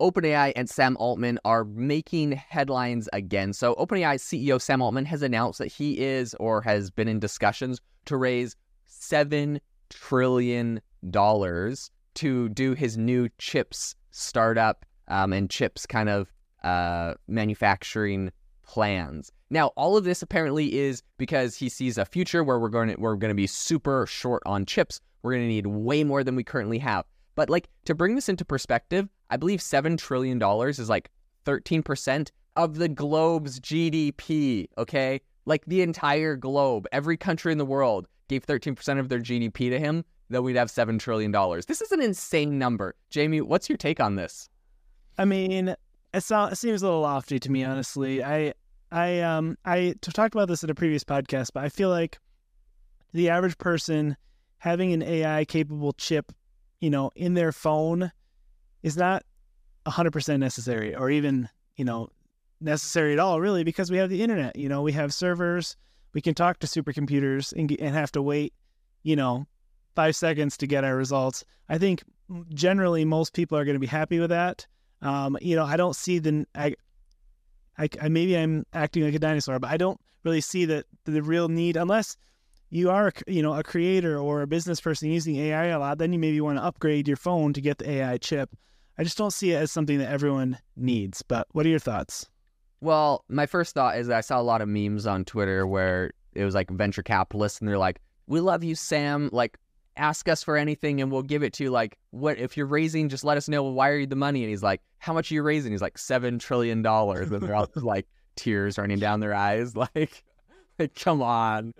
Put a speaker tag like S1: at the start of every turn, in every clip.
S1: OpenAI and Sam Altman are making headlines again. So, OpenAI CEO Sam Altman has announced that he is or has been in discussions to raise $7 trillion to do his new chips startup um, and chips kind of uh, manufacturing plans. Now, all of this apparently is because he sees a future where we're going to, we're going to be super short on chips. We're going to need way more than we currently have. But like to bring this into perspective, I believe seven trillion dollars is like thirteen percent of the globe's GDP. Okay, like the entire globe, every country in the world gave thirteen percent of their GDP to him. Then we'd have seven trillion dollars. This is an insane number. Jamie, what's your take on this?
S2: I mean, it, sounds, it seems a little lofty to me, honestly. I I um I talked about this in a previous podcast, but I feel like the average person having an AI capable chip, you know, in their phone is not 100% necessary or even, you know, necessary at all really because we have the internet, you know, we have servers, we can talk to supercomputers and, and have to wait, you know, 5 seconds to get our results. I think generally most people are going to be happy with that. Um, you know, I don't see the I, I, I, maybe I'm acting like a dinosaur, but I don't really see that the real need unless you are you know a creator or a business person using AI a lot. Then you maybe want to upgrade your phone to get the AI chip. I just don't see it as something that everyone needs. But what are your thoughts?
S1: Well, my first thought is I saw a lot of memes on Twitter where it was like venture capitalists and they're like, "We love you, Sam. Like, ask us for anything and we'll give it to you. Like, what if you're raising? Just let us know. We'll wire you the money." And he's like, "How much are you raising?" He's like, seven trillion dollars." And they're all like tears running down their eyes, like, like come on.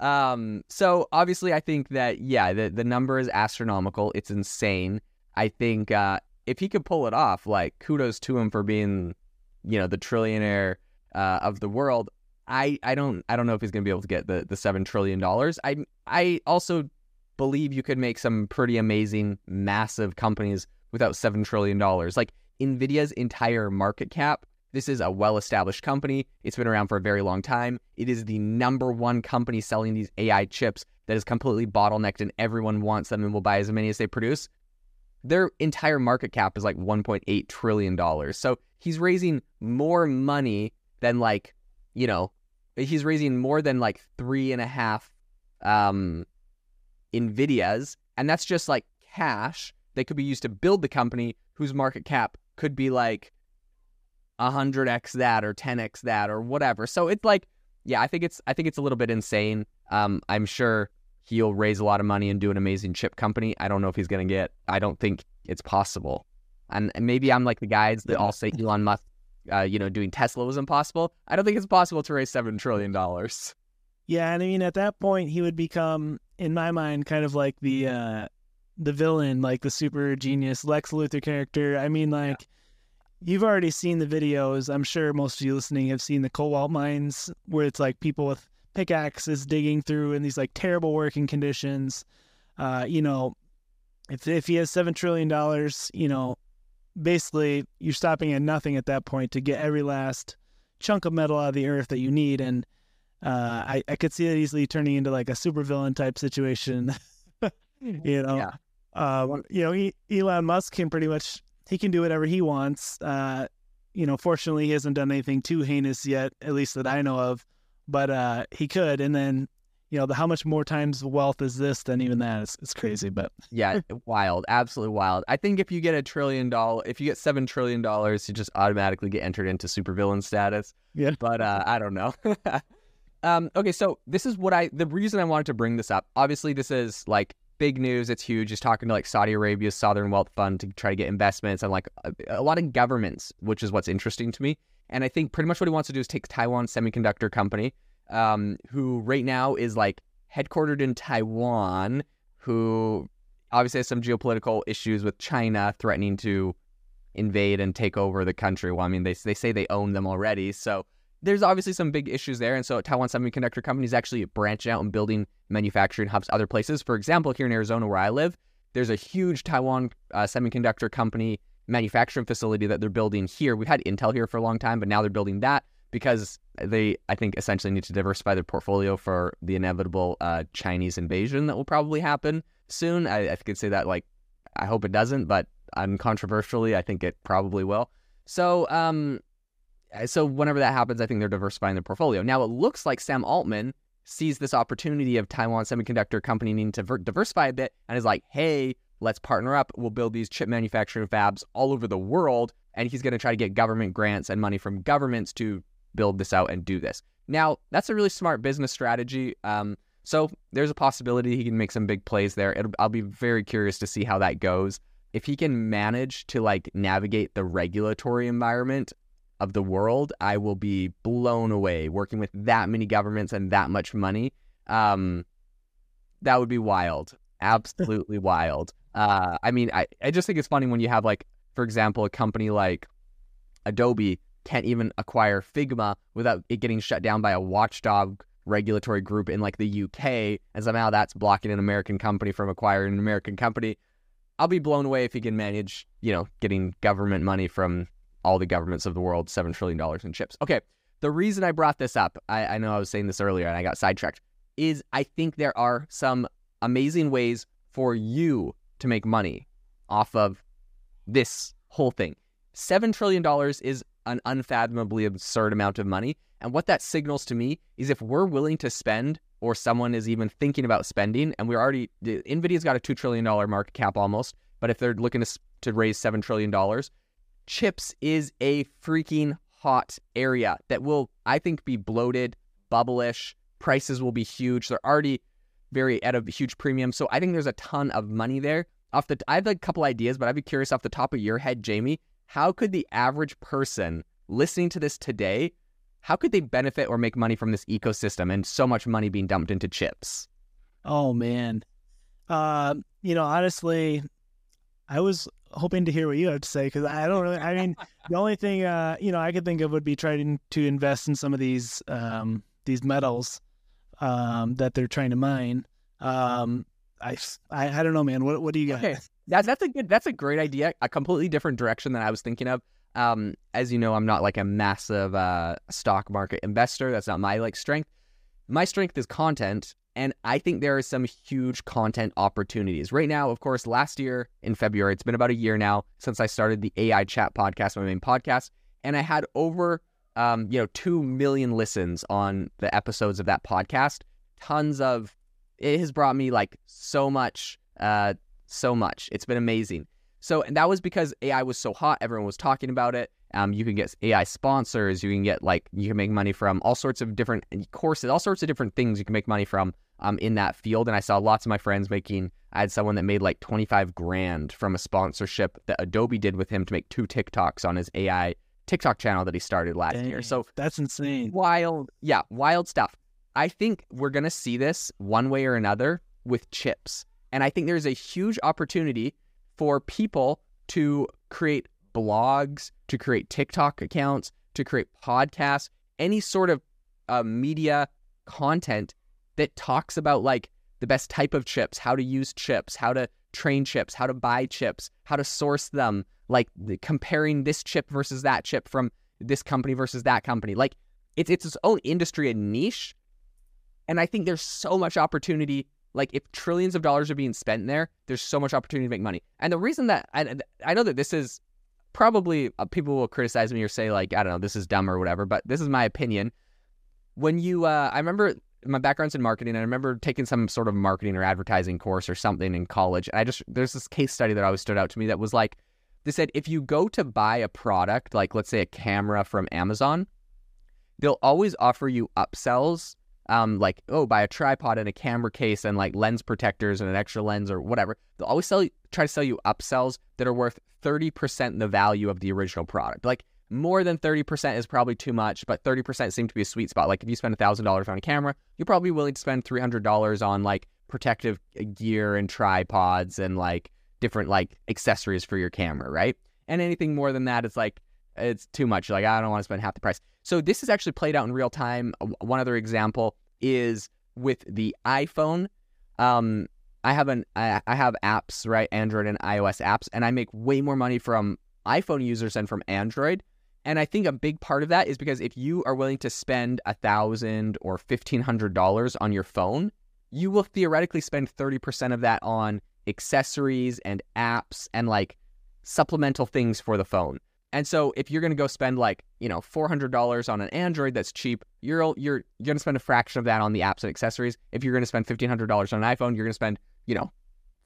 S1: Um, so obviously, I think that yeah, the the number is astronomical. It's insane. I think uh, if he could pull it off, like kudos to him for being, you know, the trillionaire uh, of the world. I, I don't I don't know if he's gonna be able to get the, the seven trillion dollars. I I also believe you could make some pretty amazing, massive companies without seven trillion dollars. Like Nvidia's entire market cap. This is a well-established company. It's been around for a very long time. It is the number one company selling these AI chips that is completely bottlenecked, and everyone wants them and will buy as many as they produce their entire market cap is like 1.8 trillion dollars. So he's raising more money than like, you know, he's raising more than like three and a half um, Nvidias, and that's just like cash that could be used to build the company whose market cap could be like 100x that or 10x that or whatever. So it's like, yeah, I think it's I think it's a little bit insane. Um, I'm sure he'll raise a lot of money and do an amazing chip company. I don't know if he's to get. I don't think it's possible. And, and, maybe I'm like the guys that all say Elon Musk, uh, you know, doing Tesla was impossible. I don't think it's possible to raise seven trillion dollars.
S2: Yeah, and I mean at that point he would become, in my mind, kind of like the uh, the villain, like the super genius Lex Luthor character. I mean, like. Yeah. You've already seen the videos. I'm sure most of you listening have seen the cobalt mines where it's like people with pickaxes digging through in these like terrible working conditions. Uh, you know, if if he has seven trillion dollars, you know, basically you're stopping at nothing at that point to get every last chunk of metal out of the earth that you need. And uh, I I could see it easily turning into like a supervillain type situation. you know, yeah. Um, you know, he, Elon Musk can pretty much he can do whatever he wants. Uh, you know, fortunately, he hasn't done anything too heinous yet, at least that I know of but uh, he could. And then, you know, the, how much more times wealth is this than even that? It's, it's crazy, but
S1: yeah, wild, absolutely wild. I think if you get a trillion dollar, if you get seven trillion dollars, you just automatically get entered into supervillain status.
S2: Yeah,
S1: but uh, I don't know. um, okay, so this is what I. The reason I wanted to bring this up. Obviously, this is like big news. It's huge. He's talking to like Saudi Arabia's sovereign wealth fund to try to get investments and like a, a lot of governments, which is what's interesting to me. And I think pretty much what he wants to do is take Taiwan Semiconductor Company, um, who right now is like headquartered in Taiwan, who obviously has some geopolitical issues with China threatening to invade and take over the country. Well, I mean, they, they say they own them already. So there's obviously some big issues there. And so Taiwan Semiconductor Company is actually branching out and building manufacturing hubs other places. For example, here in Arizona, where I live, there's a huge Taiwan uh, semiconductor company manufacturing facility that they're building here. We've had Intel here for a long time, but now they're building that because they, I think, essentially need to diversify their portfolio for the inevitable uh, Chinese invasion that will probably happen soon. I, I could say that, like, I hope it doesn't, but uncontroversially, I think it probably will. So, um, so whenever that happens, I think they're diversifying their portfolio. Now it looks like Sam Altman sees this opportunity of Taiwan Semiconductor Company needing to ver- diversify a bit and is like, hey, let's partner up. We'll build these chip manufacturing fabs all over the world. And he's going to try to get government grants and money from governments to build this out and do this. Now, that's a really smart business strategy. Um, so there's a possibility he can make some big plays there. It'll, I'll be very curious to see how that goes. If he can manage to like navigate the regulatory environment of the world, I will be blown away working with that many governments and that much money. Um, that would be wild. Absolutely wild. Uh, I mean, I, I just think it's funny when you have like, for example, a company like Adobe can't even acquire Figma without it getting shut down by a watchdog regulatory group in like the UK, and somehow that's blocking an American company from acquiring an American company. I'll be blown away if he can manage, you know, getting government money from all the governments of the world, seven trillion dollars in chips. Okay, the reason I brought this up, I, I know I was saying this earlier and I got sidetracked, is I think there are some amazing ways for you to make money off of this whole thing. Seven trillion dollars is an unfathomably absurd amount of money. And what that signals to me is if we're willing to spend, or someone is even thinking about spending, and we're already, NVIDIA's got a $2 trillion market cap almost, but if they're looking to, to raise $7 trillion, chips is a freaking hot area that will, I think, be bloated, bubblish. Prices will be huge. They're already very at a huge premium. So I think there's a ton of money there. Off the, I have a couple ideas, but I'd be curious off the top of your head, Jamie, how could the average person listening to this today, how could they benefit or make money from this ecosystem and so much money being dumped into chips?
S2: Oh man, uh, you know, honestly, I was hoping to hear what you have to say because I don't really. I mean, the only thing uh, you know I could think of would be trying to invest in some of these um, these metals um, that they're trying to mine. Um, I, I I don't know, man. What what do you got?
S1: Okay. That, that's a good that's a great idea. A completely different direction than I was thinking of. Um, as you know, I'm not like a massive uh, stock market investor. That's not my like strength. My strength is content, and I think there are some huge content opportunities right now. Of course, last year in February, it's been about a year now since I started the AI Chat podcast, my main podcast, and I had over um, you know two million listens on the episodes of that podcast. Tons of it has brought me like so much uh, so much. It's been amazing. So, and that was because AI was so hot. Everyone was talking about it. Um, you can get AI sponsors. You can get like you can make money from all sorts of different courses, all sorts of different things you can make money from um, in that field. And I saw lots of my friends making. I had someone that made like twenty five grand from a sponsorship that Adobe did with him to make two TikToks on his AI TikTok channel that he started last
S2: Dang,
S1: year. So
S2: that's insane.
S1: Wild, yeah, wild stuff. I think we're gonna see this one way or another with chips. And I think there's a huge opportunity for people to create blogs, to create TikTok accounts, to create podcasts, any sort of uh, media content that talks about like the best type of chips, how to use chips, how to train chips, how to buy chips, how to source them, like the, comparing this chip versus that chip from this company versus that company. Like it's it's its own industry and niche. And I think there's so much opportunity like if trillions of dollars are being spent there, there's so much opportunity to make money. And the reason that I, I know that this is probably uh, people will criticize me or say like I don't know this is dumb or whatever, but this is my opinion. When you, uh, I remember my background's in marketing, I remember taking some sort of marketing or advertising course or something in college. And I just there's this case study that always stood out to me that was like they said if you go to buy a product like let's say a camera from Amazon, they'll always offer you upsells um, like oh, buy a tripod and a camera case and like lens protectors and an extra lens or whatever. They'll always sell you, try to sell you upsells that are worth thirty percent the value of the original product. Like more than thirty percent is probably too much, but thirty percent seems to be a sweet spot. Like if you spend thousand dollars on a camera, you're probably willing to spend three hundred dollars on like protective gear and tripods and like different like accessories for your camera, right? And anything more than that, it's like it's too much. Like I don't want to spend half the price. So this is actually played out in real time. One other example is with the iPhone. Um, I have an I have apps right, Android and iOS apps, and I make way more money from iPhone users than from Android. And I think a big part of that is because if you are willing to spend a thousand or fifteen hundred dollars on your phone, you will theoretically spend thirty percent of that on accessories and apps and like supplemental things for the phone. And so if you're going to go spend like, you know, $400 on an Android that's cheap, you're you're you're going to spend a fraction of that on the apps and accessories. If you're going to spend $1500 on an iPhone, you're going to spend, you know,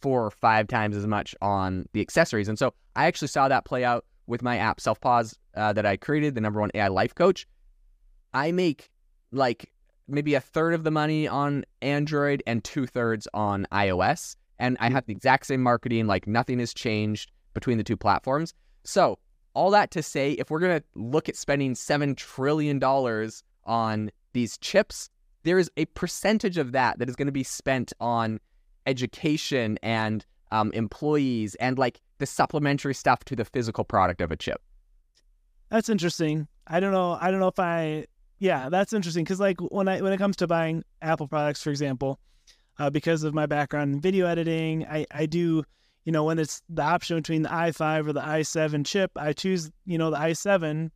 S1: four or five times as much on the accessories. And so I actually saw that play out with my app Selfpause uh, that I created, the number one AI life coach. I make like maybe a third of the money on Android and two thirds on iOS. And I have the exact same marketing, like nothing has changed between the two platforms. So all that to say, if we're going to look at spending $7 trillion on these chips, there is a percentage of that that is going to be spent on education and um, employees and like the supplementary stuff to the physical product of a chip.
S2: That's interesting. I don't know. I don't know if I. Yeah, that's interesting because like when I when it comes to buying Apple products, for example, uh, because of my background in video editing, I I do you know, when it's the option between the i5 or the i7 chip, I choose, you know, the i7 and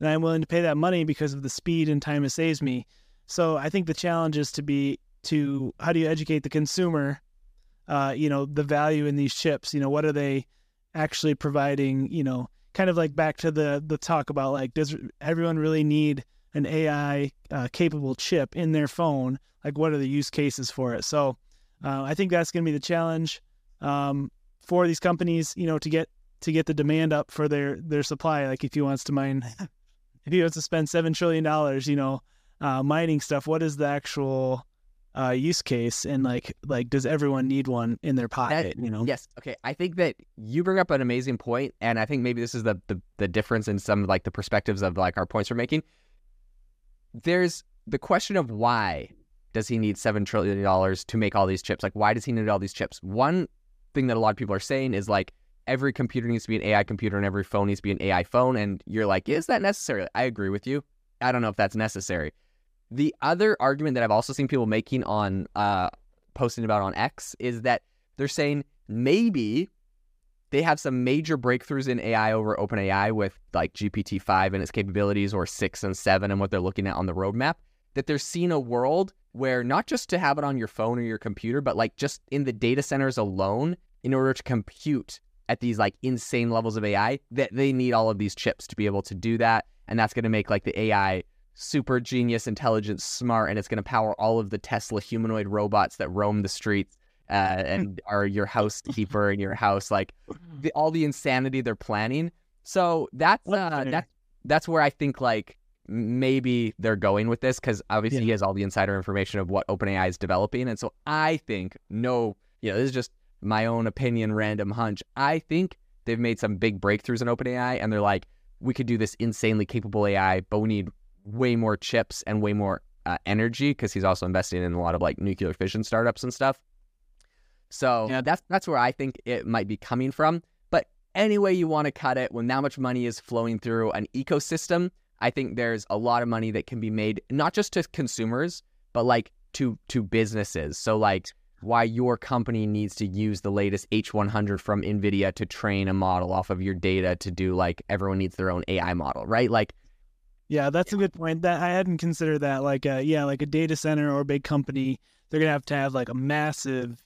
S2: I'm willing to pay that money because of the speed and time it saves me. So I think the challenge is to be to how do you educate the consumer, uh, you know, the value in these chips, you know, what are they actually providing, you know, kind of like back to the the talk about like does everyone really need an AI uh, capable chip in their phone? Like what are the use cases for it? So uh, I think that's going to be the challenge. Um, for these companies, you know, to get to get the demand up for their their supply. Like if he wants to mine, if he wants to spend seven trillion dollars, you know, uh, mining stuff, what is the actual uh, use case? And like like does everyone need one in their pocket?
S1: That,
S2: you know.
S1: Yes. Okay. I think that you bring up an amazing point, and I think maybe this is the the, the difference in some like the perspectives of like our points we're making. There's the question of why does he need seven trillion dollars to make all these chips? Like, why does he need all these chips? One thing that a lot of people are saying is like every computer needs to be an AI computer and every phone needs to be an AI phone. And you're like, is that necessary? I agree with you. I don't know if that's necessary. The other argument that I've also seen people making on uh, posting about on X is that they're saying maybe they have some major breakthroughs in AI over OpenAI with like GPT 5 and its capabilities or 6 and 7 and what they're looking at on the roadmap. That they're seeing a world where not just to have it on your phone or your computer, but like just in the data centers alone, in order to compute at these like insane levels of AI, that they need all of these chips to be able to do that. And that's going to make like the AI super genius, intelligent, smart, and it's going to power all of the Tesla humanoid robots that roam the streets uh, and are your housekeeper in your house. Like the, all the insanity they're planning. So that's uh, that's that's where I think like maybe they're going with this because obviously yeah. he has all the insider information of what OpenAI is developing. And so I think, no, you know, this is just my own opinion, random hunch. I think they've made some big breakthroughs in OpenAI and they're like, we could do this insanely capable AI, but we need way more chips and way more uh, energy because he's also investing in a lot of like nuclear fission startups and stuff. So yeah. that's that's where I think it might be coming from. But any way you want to cut it, when that much money is flowing through an ecosystem, I think there's a lot of money that can be made not just to consumers, but like to to businesses. So like why your company needs to use the latest H100 from Nvidia to train a model off of your data to do like everyone needs their own AI model, right? Like
S2: yeah, that's yeah. a good point. That I hadn't considered that like a, yeah, like a data center or a big company, they're going to have to have like a massive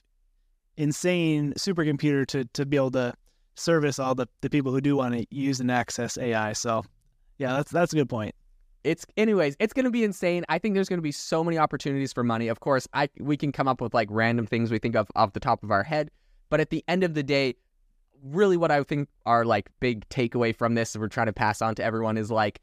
S2: insane supercomputer to to be able to service all the, the people who do want to use and access AI. So yeah, that's that's a good point.
S1: It's anyways, it's going to be insane. I think there's going to be so many opportunities for money. Of course, I we can come up with like random things we think of off the top of our head, but at the end of the day, really what I think are like big takeaway from this we're trying to pass on to everyone is like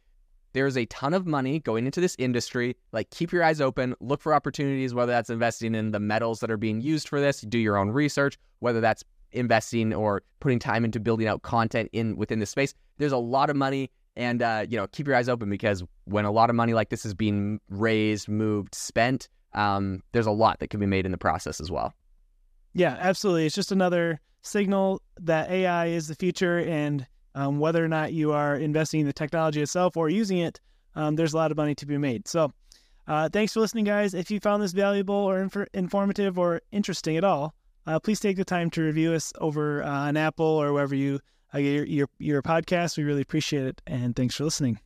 S1: there's a ton of money going into this industry. Like keep your eyes open, look for opportunities whether that's investing in the metals that are being used for this, do your own research, whether that's investing or putting time into building out content in within the space. There's a lot of money and uh, you know keep your eyes open because when a lot of money like this is being raised, moved, spent, um, there's a lot that can be made in the process as well.
S2: Yeah, absolutely. It's just another signal that AI is the future, and um, whether or not you are investing in the technology itself or using it, um, there's a lot of money to be made. So, uh, thanks for listening, guys. If you found this valuable or inf- informative or interesting at all, uh, please take the time to review us over uh, on Apple or wherever you uh, your, your, your podcast. We really appreciate it. And thanks for listening.